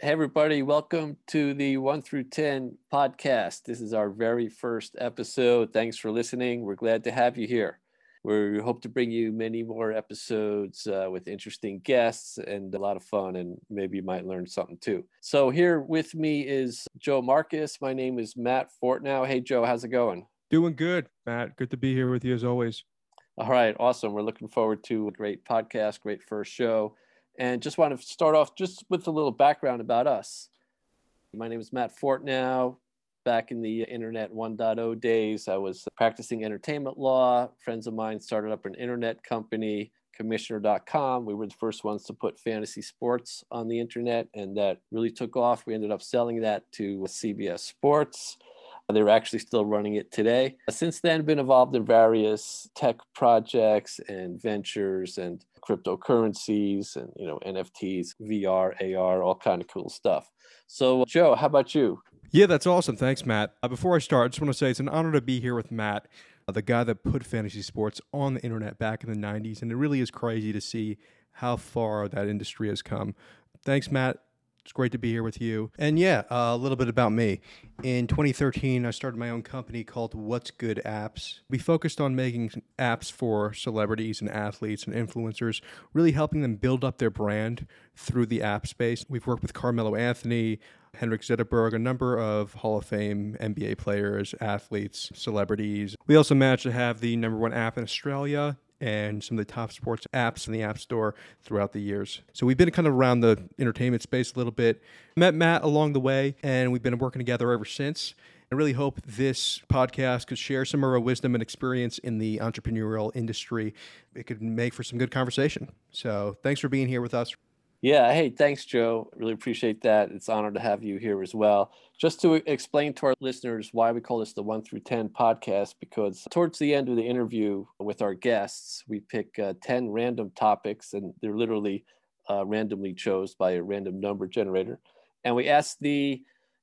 Hey, everybody, welcome to the 1 through 10 podcast. This is our very first episode. Thanks for listening. We're glad to have you here. We hope to bring you many more episodes uh, with interesting guests and a lot of fun, and maybe you might learn something too. So, here with me is Joe Marcus. My name is Matt Fortnow. Hey, Joe, how's it going? Doing good, Matt. Good to be here with you as always. All right, awesome. We're looking forward to a great podcast, great first show. And just want to start off just with a little background about us. My name is Matt Fortnow. Back in the Internet 1.0 days, I was practicing entertainment law. Friends of mine started up an internet company, commissioner.com. We were the first ones to put fantasy sports on the internet, and that really took off. We ended up selling that to CBS Sports. They're actually still running it today. Since then, been involved in various tech projects and ventures and cryptocurrencies and you know NFTs, VR, AR, all kind of cool stuff. So, Joe, how about you? Yeah, that's awesome. Thanks, Matt. Uh, before I start, I just want to say it's an honor to be here with Matt, uh, the guy that put fantasy sports on the internet back in the 90s. And it really is crazy to see how far that industry has come. Thanks, Matt. It's great to be here with you. And yeah, uh, a little bit about me. In 2013, I started my own company called What's Good Apps. We focused on making apps for celebrities and athletes and influencers, really helping them build up their brand through the app space. We've worked with Carmelo Anthony, Henrik Zetterberg, a number of Hall of Fame NBA players, athletes, celebrities. We also managed to have the number one app in Australia and some of the top sports apps in the App Store throughout the years. So we've been kind of around the entertainment space a little bit. Met Matt along the way, and we've been working together ever since. I really hope this podcast could share some of our wisdom and experience in the entrepreneurial industry. It could make for some good conversation. So thanks for being here with us. Yeah. Hey, thanks, Joe. Really appreciate that. It's an honor to have you here as well. Just to explain to our listeners why we call this the 1 through 10 podcast, because towards the end of the interview with our guests, we pick uh, 10 random topics, and they're literally uh, randomly chose by a random number generator. And we ask the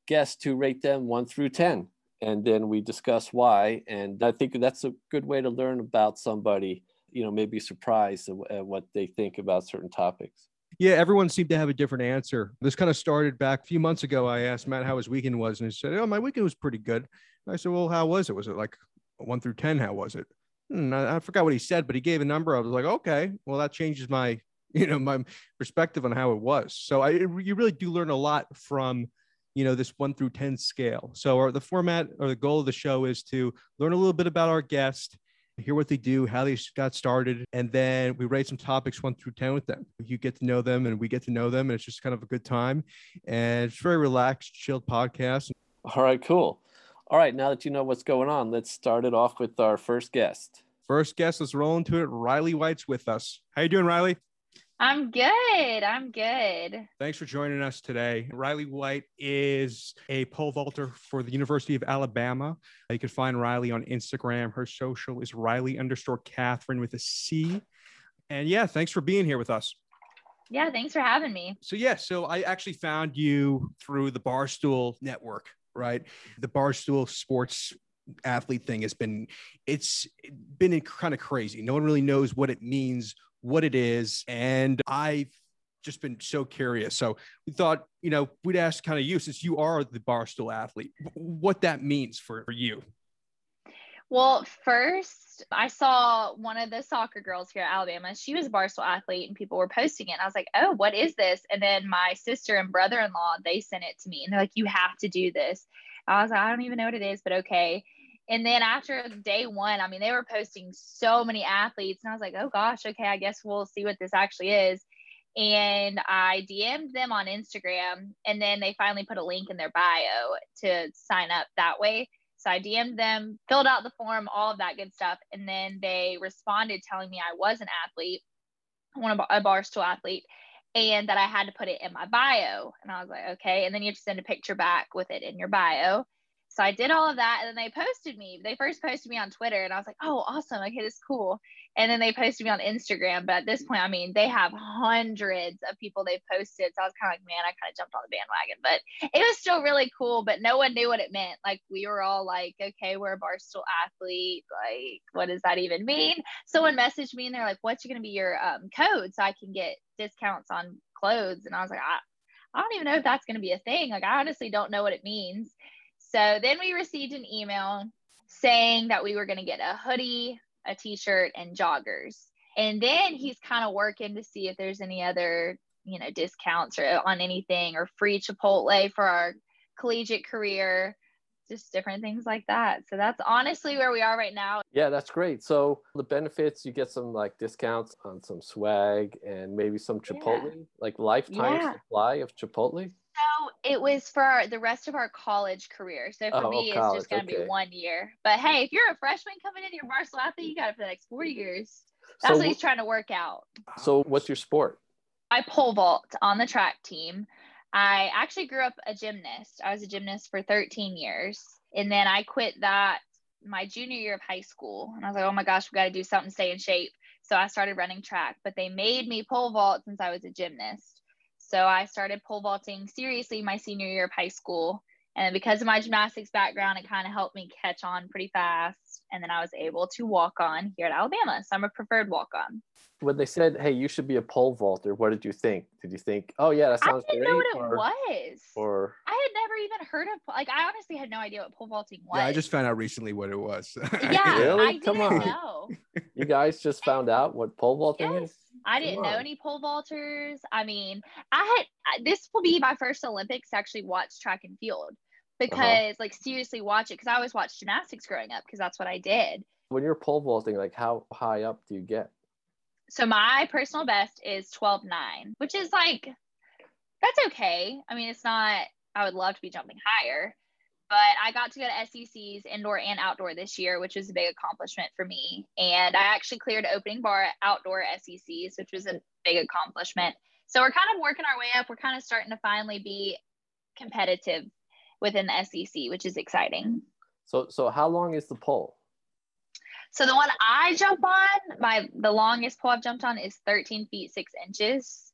guests to rate them 1 through 10. And then we discuss why. And I think that's a good way to learn about somebody, you know, maybe surprised at what they think about certain topics. Yeah, everyone seemed to have a different answer. This kind of started back a few months ago. I asked Matt how his weekend was, and he said, "Oh, my weekend was pretty good." I said, "Well, how was it? Was it like one through ten? How was it?" And hmm, I, I forgot what he said, but he gave a number. I was like, "Okay, well, that changes my, you know, my perspective on how it was." So I, you really do learn a lot from, you know, this one through ten scale. So our, the format or the goal of the show is to learn a little bit about our guest hear what they do, how they got started, and then we rate some topics one through 10 with them. You get to know them and we get to know them, and it's just kind of a good time. And it's very relaxed, chilled podcast. All right, cool. All right, now that you know what's going on, let's start it off with our first guest. First guest, let's roll into it. Riley White's with us. How you doing, Riley? I'm good. I'm good. Thanks for joining us today. Riley White is a pole vaulter for the University of Alabama. You can find Riley on Instagram. Her social is Riley underscore Catherine with a C. And yeah, thanks for being here with us. Yeah, thanks for having me. So yeah, so I actually found you through the Barstool Network, right? The Barstool Sports athlete thing has been it's been kind of crazy. No one really knows what it means what it is. And I've just been so curious. So we thought, you know, we'd ask kind of you, since you are the Barstool athlete, what that means for, for you. Well, first, I saw one of the soccer girls here at Alabama. She was a Barstool athlete and people were posting it. And I was like, oh, what is this? And then my sister and brother in law, they sent it to me and they're like, you have to do this. I was like, I don't even know what it is, but okay. And then after day one, I mean, they were posting so many athletes, and I was like, oh gosh, okay, I guess we'll see what this actually is. And I DM'd them on Instagram, and then they finally put a link in their bio to sign up that way. So I DM'd them, filled out the form, all of that good stuff. And then they responded telling me I was an athlete, one of a barstool athlete, and that I had to put it in my bio. And I was like, okay. And then you have to send a picture back with it in your bio. So I did all of that and then they posted me. They first posted me on Twitter and I was like, oh, awesome. Okay, this is cool. And then they posted me on Instagram. But at this point, I mean, they have hundreds of people they've posted. So I was kind of like, man, I kind of jumped on the bandwagon. But it was still really cool. But no one knew what it meant. Like, we were all like, okay, we're a Barstool athlete. Like, what does that even mean? Someone messaged me and they're like, what's going to be your um, code so I can get discounts on clothes? And I was like, I, I don't even know if that's going to be a thing. Like, I honestly don't know what it means. So then we received an email saying that we were going to get a hoodie, a t shirt, and joggers. And then he's kind of working to see if there's any other, you know, discounts or on anything or free Chipotle for our collegiate career, just different things like that. So that's honestly where we are right now. Yeah, that's great. So the benefits, you get some like discounts on some swag and maybe some Chipotle, yeah. like lifetime yeah. supply of Chipotle. So it mm-hmm. was for the rest of our college career. So for oh, me, it's just going to okay. be one year. But hey, if you're a freshman coming in, you're varsity athlete, you got it for the next four mm-hmm. years. That's so, what he's trying to work out. So what's your sport? I pole vault on the track team. I actually grew up a gymnast. I was a gymnast for 13 years. And then I quit that my junior year of high school. And I was like, oh my gosh, we got to do something to stay in shape. So I started running track, but they made me pole vault since I was a gymnast. So I started pole vaulting seriously my senior year of high school. And because of my gymnastics background, it kind of helped me catch on pretty fast. And then I was able to walk on here at Alabama. So I'm a preferred walk on. When they said, hey, you should be a pole vaulter, what did you think? Did you think, oh, yeah, that sounds great? I didn't great, know what or, it was. Or I had never even heard of, like, I honestly had no idea what pole vaulting was. Yeah, I just found out recently what it was. yeah, really? I Come on. Know. You guys just found out what pole vaulting yes. is? I didn't know any pole vaulters. I mean, I had this will be my first Olympics to actually watch track and field uh-huh. because, uh-huh. like, seriously watch it because I always watched gymnastics growing up because that's what I did. When you're pole vaulting, like, how high up do you get? So my personal best is 12 9, which is like, that's okay. I mean, it's not, I would love to be jumping higher, but I got to go to SECs indoor and outdoor this year, which was a big accomplishment for me. And I actually cleared opening bar at outdoor SECs, which was a big accomplishment. So we're kind of working our way up. We're kind of starting to finally be competitive within the SEC, which is exciting. So, so how long is the pole? So the one I jump on, my the longest pole I've jumped on is 13 feet six inches.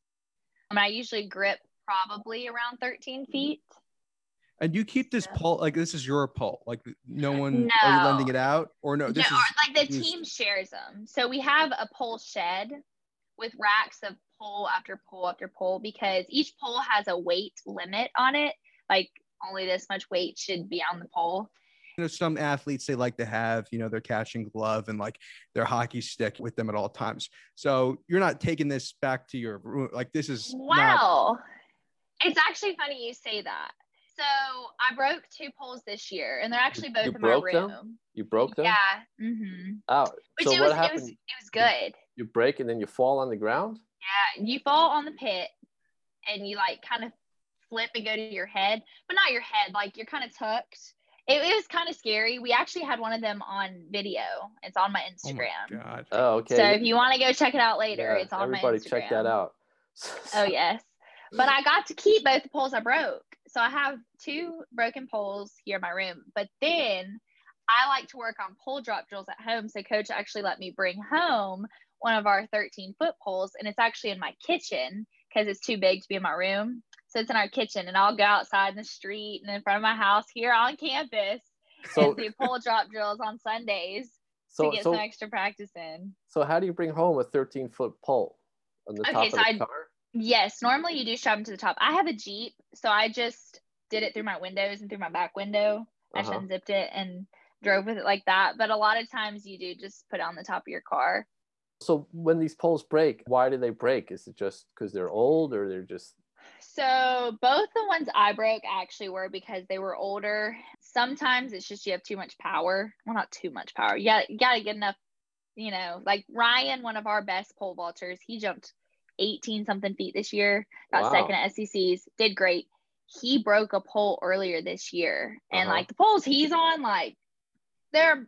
I mean, I usually grip probably around 13 mm-hmm. feet. And you keep this pole like this is your pole. Like no uh, one no. are you lending it out or no? This no, is like the team shares them. So we have a pole shed with racks of pole after pole after pole because each pole has a weight limit on it. Like only this much weight should be on the pole. You know, some athletes they like to have, you know, their catching glove and like their hockey stick with them at all times. So you're not taking this back to your room. Like this is wow. Not... It's actually funny you say that so I broke two poles this year, and they're actually both you in my room. Them? You broke them? Yeah. Mm-hmm. Oh, Which so it what was, happened? It was, it was good. You break and then you fall on the ground. Yeah, you fall on the pit, and you like kind of flip and go to your head, but not your head. Like you're kind of tucked. It, it was kind of scary. We actually had one of them on video. It's on my Instagram. Oh, my God. oh okay. So if you want to go check it out later, yeah, it's on everybody my Instagram. check that out. oh yes. But I got to keep both the poles I broke so I have two broken poles here in my room, but then I like to work on pole drop drills at home. So coach actually let me bring home one of our 13 foot poles and it's actually in my kitchen because it's too big to be in my room. So it's in our kitchen and I'll go outside in the street and in front of my house here on campus so, and do pole drop drills on Sundays so, to get so, some extra practice in. So how do you bring home a 13 foot pole on the okay, top of the I, car? Yes, normally you do strap them to the top. I have a Jeep, so I just did it through my windows and through my back window. Uh-huh. I just unzipped it and drove with it like that. But a lot of times you do just put it on the top of your car. So when these poles break, why do they break? Is it just because they're old or they're just so both the ones I broke actually were because they were older. Sometimes it's just you have too much power. Well, not too much power. Yeah, you, you got to get enough, you know, like Ryan, one of our best pole vaulters, he jumped 18 something feet this year, got wow. second at SECs, did great. He broke a pole earlier this year. And uh-huh. like the poles he's on, like they're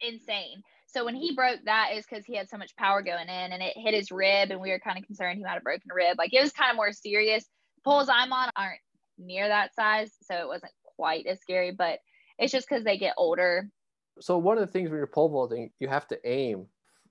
insane. So when he broke that is because he had so much power going in and it hit his rib and we were kind of concerned he might have broken a rib. Like it was kind of more serious. The poles I'm on aren't near that size, so it wasn't quite as scary, but it's just because they get older. So one of the things when you're pole vaulting, you have to aim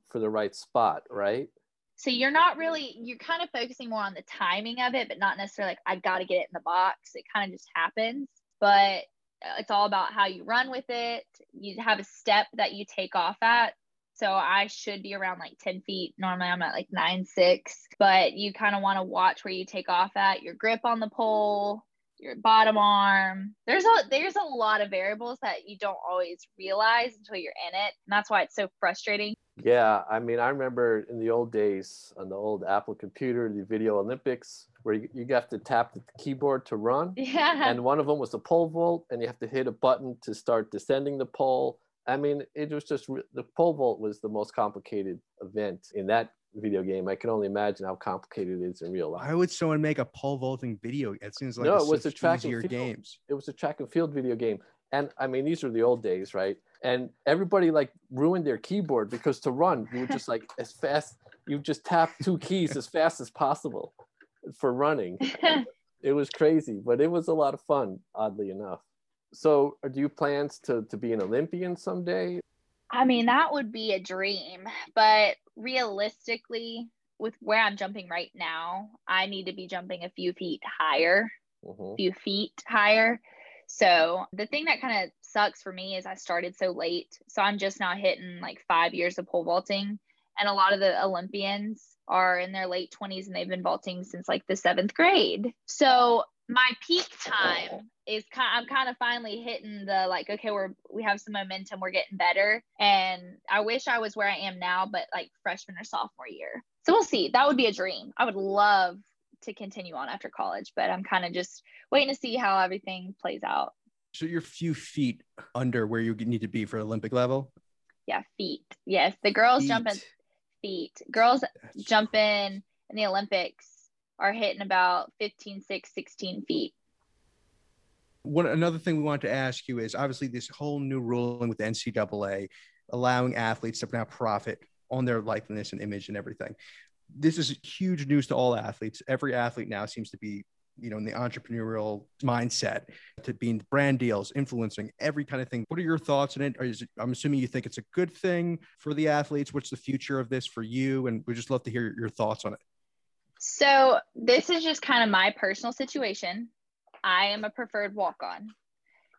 for the right spot, right? So you're not really you're kind of focusing more on the timing of it but not necessarily like i got to get it in the box. It kind of just happens. But uh, it's all about how you run with it. You have a step that you take off at. So I should be around like 10 feet. Normally I'm at like nine, six, but you kind of want to watch where you take off at your grip on the pole, your bottom arm. There's a there's a lot of variables that you don't always realize until you're in it. And that's why it's so frustrating. Yeah, I mean, I remember in the old days on the old Apple computer, the Video Olympics, where you, you have to tap the keyboard to run. Yeah. And one of them was the pole vault, and you have to hit a button to start descending the pole. I mean, it was just the pole vault was the most complicated event in that video game. I can only imagine how complicated it is in real life. Why would someone make a pole vaulting video? It seems like No, it was a track and field. games. It was a track and field video game. And I mean, these are the old days, right? And everybody like ruined their keyboard because to run, you would just like as fast, you just tap two keys as fast as possible for running. It was crazy, but it was a lot of fun, oddly enough. So, uh, do you plans to to be an Olympian someday? I mean, that would be a dream, but realistically, with where I'm jumping right now, I need to be jumping a few feet higher, Mhm. a few feet higher. So, the thing that kind of sucks for me is I started so late. So, I'm just now hitting like five years of pole vaulting. And a lot of the Olympians are in their late 20s and they've been vaulting since like the seventh grade. So, my peak time is kind I'm kind of finally hitting the like okay we're we have some momentum we're getting better. And I wish I was where I am now but like freshman or sophomore year. So we'll see. That would be a dream. I would love to continue on after college but I'm kind of just waiting to see how everything plays out. So you're a few feet under where you need to be for Olympic level. yeah feet. Yes the girls Feet. feet. Girls That's- jumping in the Olympics are hitting about 15 6 16 feet One another thing we want to ask you is obviously this whole new ruling with the NCAA allowing athletes to now profit on their likeness and image and everything. This is huge news to all athletes. Every athlete now seems to be, you know, in the entrepreneurial mindset to being brand deals, influencing every kind of thing. What are your thoughts on it? It I'm assuming you think it's a good thing for the athletes. What's the future of this for you? And we just love to hear your thoughts on it. So this is just kind of my personal situation. I am a preferred walk on.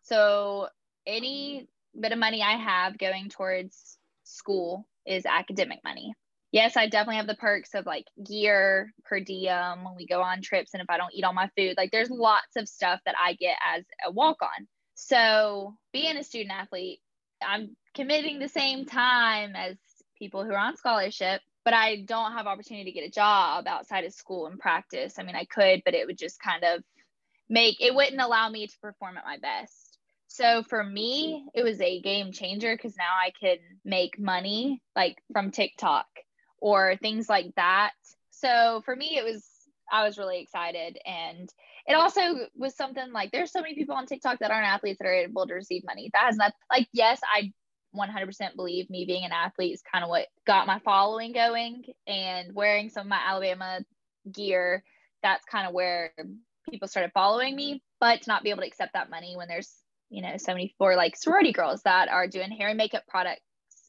So any bit of money I have going towards school is academic money. Yes, I definitely have the perks of like gear per diem when we go on trips and if I don't eat all my food, like there's lots of stuff that I get as a walk on. So being a student athlete, I'm committing the same time as people who are on scholarship but I don't have opportunity to get a job outside of school and practice. I mean, I could, but it would just kind of make it wouldn't allow me to perform at my best. So for me, it was a game changer because now I can make money like from TikTok or things like that. So for me, it was I was really excited, and it also was something like there's so many people on TikTok that aren't athletes that are able to receive money. That has not like yes, I 100% believe me being an athlete is kind of what got my following going and wearing some of my Alabama gear. That's kind of where people started following me. But to not be able to accept that money when there's, you know, so many for like sorority girls that are doing hair and makeup products.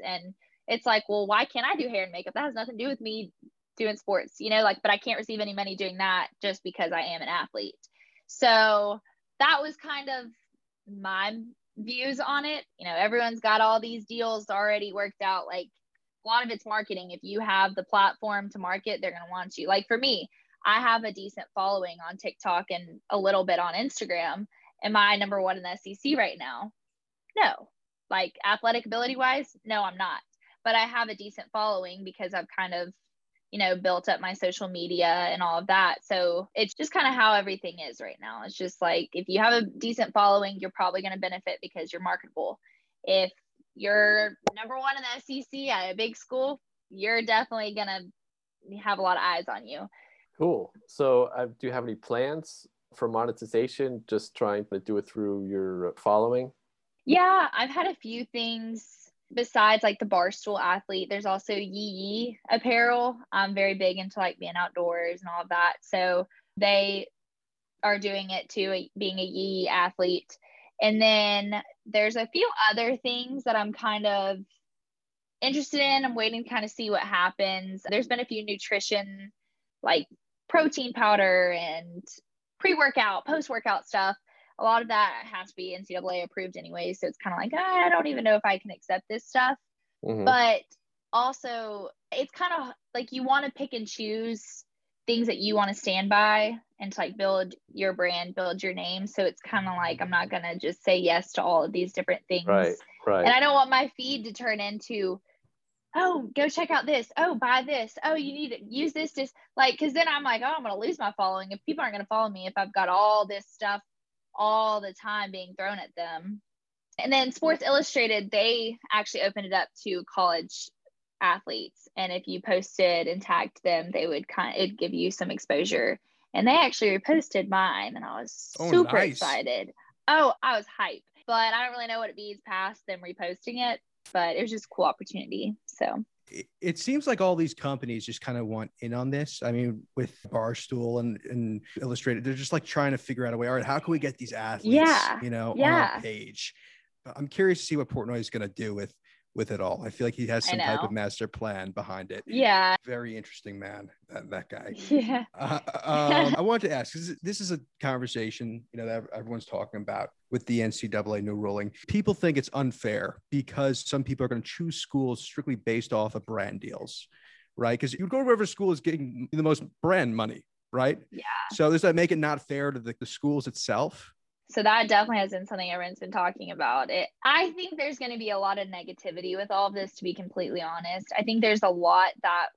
And it's like, well, why can't I do hair and makeup? That has nothing to do with me doing sports, you know, like, but I can't receive any money doing that just because I am an athlete. So that was kind of my views on it. You know, everyone's got all these deals already worked out. Like a lot of it's marketing. If you have the platform to market, they're going to want you. Like for me, I have a decent following on TikTok and a little bit on Instagram. Am I number one in the SEC right now? No. Like athletic ability wise, no, I'm not. But I have a decent following because I've kind of, you know, built up my social media and all of that. So it's just kind of how everything is right now. It's just like if you have a decent following, you're probably going to benefit because you're marketable. If you're number one in the SEC at a big school, you're definitely going to have a lot of eyes on you. Cool. So, uh, do you have any plans for monetization? Just trying to do it through your following? Yeah, I've had a few things besides like the barstool athlete. There's also Yee Yee apparel. I'm very big into like being outdoors and all of that. So they are doing it too, being a Yee Yee athlete. And then there's a few other things that I'm kind of interested in. I'm waiting to kind of see what happens. There's been a few nutrition, like protein powder and pre workout, post workout stuff. A lot of that has to be NCAA approved anyway. So it's kind of like, ah, I don't even know if I can accept this stuff. Mhm. But also it's kind of like you want to pick and choose things that you want to stand by and to like build your brand, build your name. So it's kind of like I'm not gonna just say yes to all of these different things. Right, right. And I don't want my feed to turn into, oh, go check out this. Oh, buy this. Oh, you need to use this. Just like, because then I'm like, oh, I'm gonna lose my following if people aren't gonna follow me if I've got all this stuff all the time being thrown at them. And then Sports Illustrated, they actually opened it up to college athletes. And if you posted and tagged them they would kind of it'd give you some exposure. And they actually reposted mine and i was Oh, super nice. excited. Oh i was hyped. But i don't really know what it means past them reposting it but it was just a cool opportunity so it, seems like all these companies just kind of want in on this. I mean, with Barstool and, and Illustrated, they're just like trying to figure out a way. All right, how can we get these athletes, Yeah, you know, on yeah. our page? I'm curious to see what Portnoy is going to do with with it all. I feel like he has some type of master plan behind it. yeah Very interesting man, that, that guy. yeah Uh, um, I wanted to ask because this is a conversation you know that everyone's talking about with the NCAA new ruling. People think it's unfair because some people are going to choose schools strictly based off of brand deals, right? Because you go to wherever school is getting the most brand money, right? Yeah. So does that make it not fair to the, the schools itself? So that definitely has been something everyone's been talking about. It i think there's going to be a lot of negativity with all of this to be completely honest. I think there's a lot that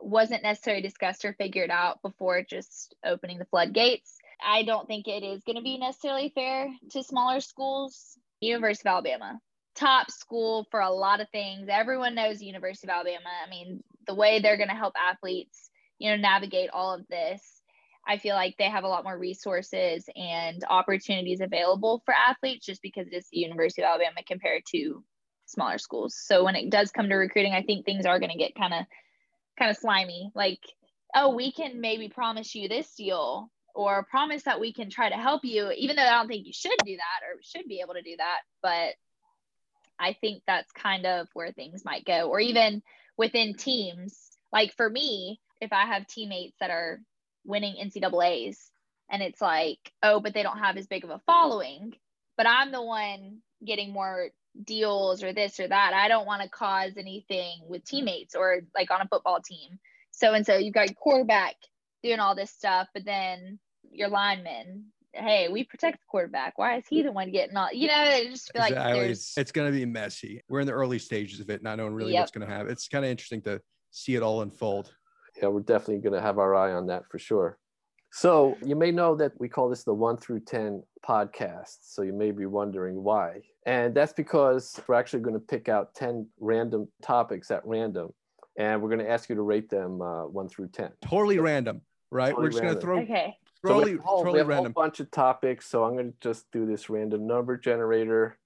wasn't necessarily discussed or figured out before just opening the floodgates. I don't think it is going to be necessarily fair to smaller schools. University of alabama. Top school for a lot of things. Everyone knows university of alabama. I mean the way they're going to help athletes you know navigate all of this I feel like they have a lot more resources and opportunities available for athletes just because it is the University of Alabama compared to smaller schools. So when it does come to recruiting, I think things are going to get kind of kind of slimy. Like, oh, we can maybe promise you this deal or promise that we can try to help you, even though I don't think you should do that or should be able to do that. But I think that's kind of where things might go. Or even within teams, like for me, if I have teammates that are winning NCAAs and it's like, oh, but they don't have as big of a following, but I'm the one getting more deals or this or that. I don't want to cause anything with teammates or like on a football team. So and so you've got your quarterback doing all this stuff, but then your lineman, hey, we protect the quarterback. Why is he the one getting all you know, it just feel like exactly. It's, it's going to be messy. We're in the early stages of it, not knowing really Yep. what's going to happen. It's kind of interesting to see it all unfold. Yeah, we're definitely going to have our eye on that for sure. So you may know that we call this the one through 10 podcast. So you may be wondering why. And that's because we're actually going to pick out 10 random topics at random. And we're going to ask you to rate them uh, one through 10. Totally random, right? Totally We're just going to throw okay. So we totally, have a whole, we totally have a whole random. bunch of topics. So I'm going to just do this random number generator.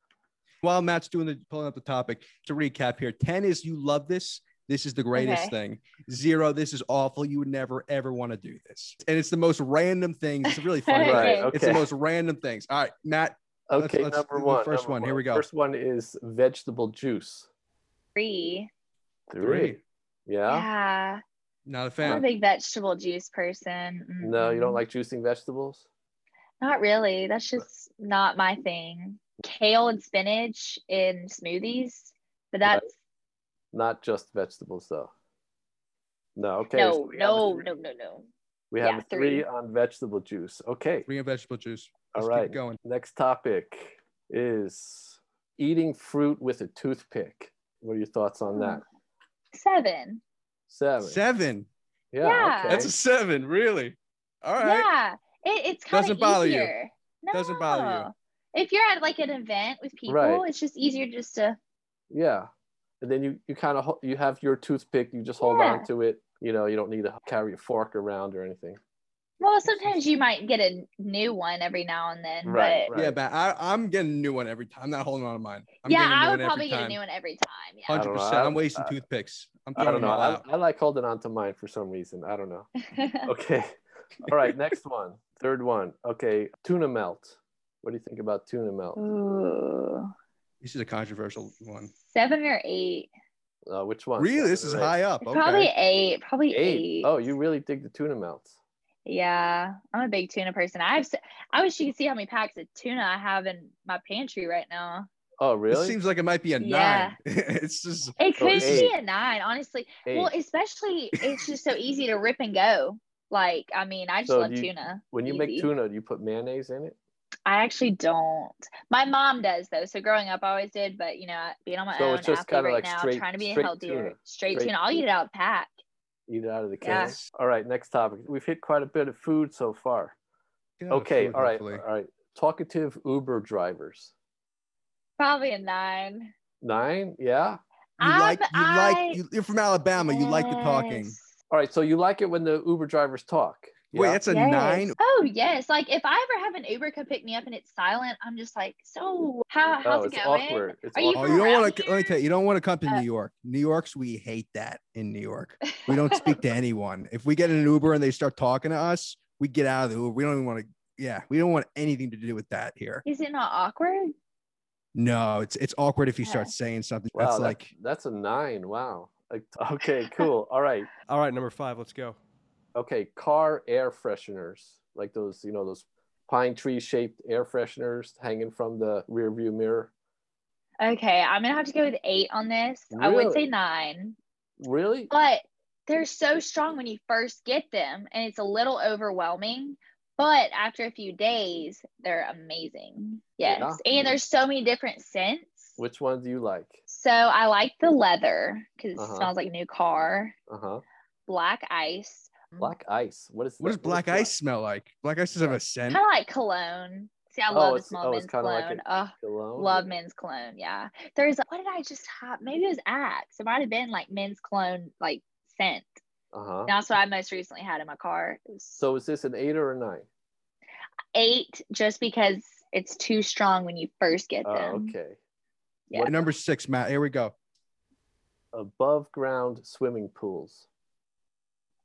While Matt's doing the pulling up the topic to recap here, 10 is you love this. This is the greatest Okay. thing. Zero, this is awful. You would never ever want to do this. And it's the most random things. It's really funny. Right. Okay. It's the most random things. All right, Matt, Let's- Okay. let's number do the one. first number one. Here we go. First one is vegetable juice. Three. Three. Yeah. Yeah. not a I'm a big vegetable juice person. No, you don't like juicing vegetables? Not really. That's just not my thing. Kale and spinach in smoothies, but Right. That's Not just vegetables, though. No. Okay. no, so we have a no, no, no, no. We have Yeah, a three three. on vegetable juice. Okay. Three on vegetable juice. All Let's right. keep going. Next topic is eating fruit with a toothpick. What are your thoughts on hmm. that? Seven. Seven. Seven. Yeah. Yeah. Okay. That's a seven, really. All right. Yeah. It, it's kind of Doesn't bother you. No. Doesn't bother you. If you're at like an event with people, Right. it's just easier just to yeah. And then you, you kind of you have your toothpick. You just hold Yeah. on to it. You know, you don't need to carry a fork around or anything. well, sometimes you might get a new one every now and then. Right, But right. Yeah, but I, I'm getting a new one every time. I'm not holding on to mine. I'm yeah, getting a new I would probably get a new one every time. Yeah. 100% I, am wasting I- toothpicks. I'm I don't know. I. I like holding on to mine for some reason. I don't know. Okay. All right. Next one. Third one. Okay. Tuna melt. What do you think about tuna melt? Ooh. This is a controversial one. Seven or eight. Uh, which one? Really, this is eight? high up. Okay. Probably eight. Probably Eight. eight. Oh, you really dig the tuna melts. Yeah, I'm a big tuna person. I have. s- I wish you could see how many packs of tuna I have in my pantry right now. Oh, It really? seems like it might be a Yeah. nine. it's just It could eight. be a nine, honestly. Well, especially it's just so easy to rip and go. Like, I mean, I just So love you- tuna. when you Easy. make tuna, do you put mayonnaise in it? I actually don't. My mom does though. So growing up, I always did. But you know, being on my So own it's just kinda right like now, straight- trying to be straight healthier, tuna. straight, Straight tuna. I'll eat it out of the pack. Eat it out of the Yeah. All right, next topic. We've hit quite a bit of food so far. Yeah, okay, food, all right, hopefully. all right. Talkative Uber drivers. Probably a nine. Nine, yeah. You Um, like you I- like you, you're from Alabama. You like the talking. All right, so you like it when the Uber drivers talk. Wait, yeah? that's a Yes. nine. Oh yes. Like if I ever have an Uber come pick me up and it's silent, I'm just like, so how how's oh, it going? awkward. It's Are you Oh, awkward. you don't want to. Let me tell you, you don't want to come to Uh, New York. New York's we hate that in New York. We don't speak to anyone. If we get in an Uber and they start talking to us, we get out of the Uber. We don't even want to. Yeah, we don't want anything to do with that here. Is it not awkward? No, it's it's awkward if you start saying something. Wow, that's that- like that's a nine. Wow. Like, okay, cool. All right. all right. Number five. Let's go. Okay, car air fresheners, like those, you know, those pine tree shaped air fresheners hanging from the rear view mirror. Okay, I'm gonna have to go with eight on this. I would say nine, Really? but they're so strong when you first get them, and it's a little overwhelming. But after a few days, they're amazing. Yes, Yeah. and there's so many different scents. Which one do you like? So I like the leather because Uh-huh. it smells like a new car. Uh huh. Black ice. Black ice. What is What does that? black ice smell like? Black ice does have a scent. Kind of like cologne. See, I Oh, love the it's- smell oh, of it's men's kinda like cologne. a- oh, Cologne? love men's cologne. Yeah. There's what did I just have? Maybe it was Axe. It might have been like men's cologne like scent. Uh huh. That's what I most recently had in my car. Was So is this an eight or a nine? eight just because it's too strong when you first get Oh, them. okay. Yeah. Number six, Matt. Here we go. Above ground swimming pools.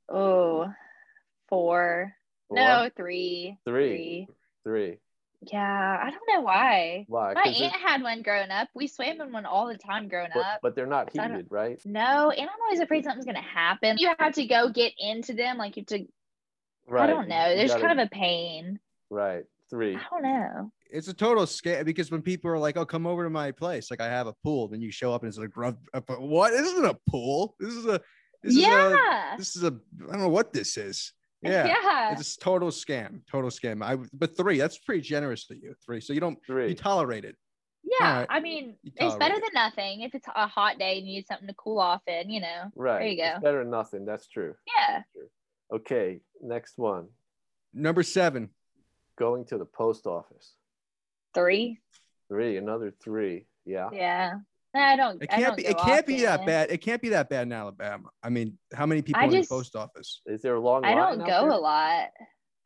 Oh, four. Four? No, three. Three. Three. Yeah, I don't know why. Why? My 'Cause it- aunt had one growing up. We swam in one all the time growing but, up. but they're not So heated, right? No, and I'm always afraid something's gonna happen. You have to go get into them, like you have to. Right. I don't know. You There's gotta- kind of a pain. right. Three. I don't know. It's a total scam because when people are like, "Oh, come over to my place," like I have a pool, then you show up and it's like, "Rough- uh, but "What? This isn't a pool. This is a. This Is a, yeah. this is a. I don't know what this is. Yeah. Yeah. It's a total scam. Total scam. I but three. That's pretty generous to you. Three. So you don't. Three. You tolerate it. Yeah. Alright. I mean, it's better tolerate than nothing. If it's a hot day and you need something to cool off in, you know. right. There you It's go. better than nothing. That's true. Yeah. Okay. Next one. Number seven. Going to the post office. Three. Three. Another three. Yeah. Yeah. No, I don't. It can't don't be. It can't be that bad. It can't be that bad in Alabama. I mean, how many people I are in the post office? Is there a long I line don't go there? a lot.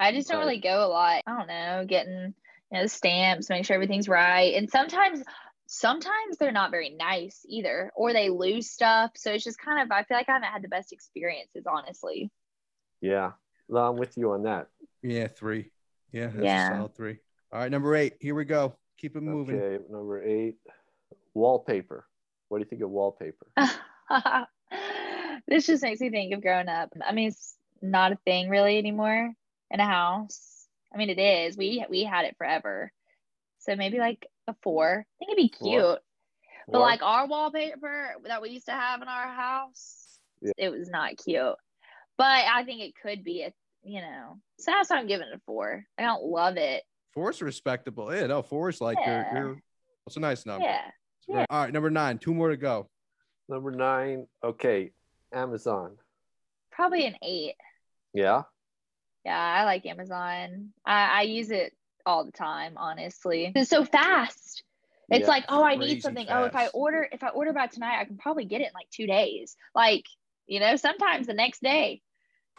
I just don't really go a lot. I don't know, getting you know the stamps, make sure everything's right. And sometimes sometimes they're not very nice either, or they lose stuff. So it's just kind of I feel like I haven't had the best experiences, honestly. Yeah. No, I'm with you on that. Yeah, three. Yeah, that's Yeah. a solid three. All right, number eight. Here we go. Keep it moving. Okay. Number eight. Wallpaper. What do you think of wallpaper? this just makes me think of growing up. I mean, it's not a thing really anymore in a house. I mean, it is. We we had it forever. So maybe like a four. I think it'd be Four? cute. But Four? like our wallpaper that we used to have in our house, Yeah. it was not cute. But I think it could be a, you know. So that's why I'm giving it a four. I don't love it. Four is respectable. Yeah, no, four is like Yeah. you're, you're. It's a nice number. Yeah. It's very- All right, number nine. Two more to go. Number nine. Okay. Amazon. Probably an eight. Yeah. Yeah, I like Amazon. I, I use it all the time, honestly. It's so fast. It's Yeah. like, oh, I need something. Oh, if I order, if I order by tonight, I can probably get it in like two days. Like, you know, sometimes the next day.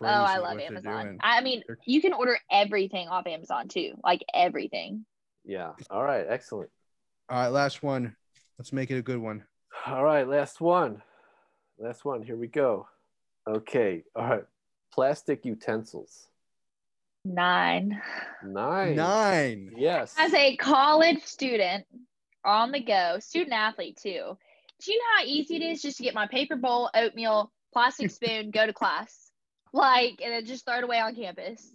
oh, I love Amazon. I mean, They're- you can order everything off Amazon too. Like everything. Yeah. All right. Excellent. All right, last one. Let's make it a good one. All right. Last one. Last one. Here we go. Okay. All right. Plastic utensils. Nine. Nine. Nine. Yes. As a college student on the go, student athlete too. Do you know how easy it is just to get my paper bowl, oatmeal, plastic spoon, go to class? Like, and then just throw it away on campus.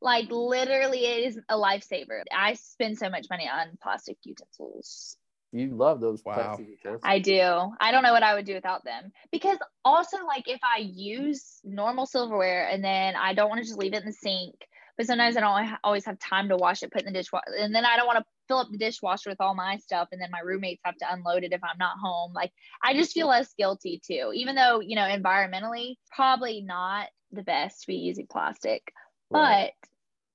Like, literally, it is a lifesaver. I spend so much money on plastic utensils. You love those Wow. plastic utensils. I do. I don't know what I would do without them. Because also, like, if I use normal silverware and then I don't want to just leave it in the sink, but sometimes I don't always have time to wash it, put in the dishwasher, and then I don't want to fill up the dishwasher with all my stuff, and then my roommates have to unload it if I'm not home. Like, I just feel less guilty too, even though, you know, environmentally, probably not the best to be using plastic. Right.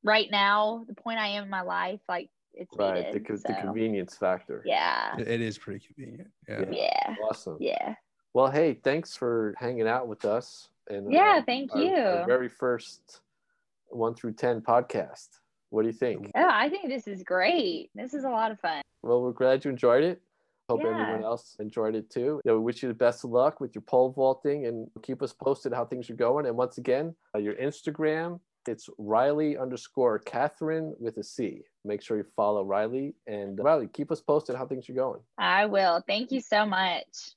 But right now, the point I am in my life, like, it's right. The, needed. co- the so, convenience factor. yeah. It- it is pretty convenient. Yeah. Yeah. Awesome. Yeah. Well, hey, thanks for hanging out with us. And Yeah, uh, thank our- you. our very first one through ten podcast. What do you think? Oh, I think this is great. This is a lot of fun. Well, we're glad you enjoyed it. Hope Yeah. everyone else enjoyed it too. You know, we wish you the best of luck with your pole vaulting and keep us posted how things are going. And once again, uh, your Instagram, it's Riley underscore Catherine with a C. Make sure you follow Riley and uh, Riley, keep us posted how things are going. I will. Thank you so much.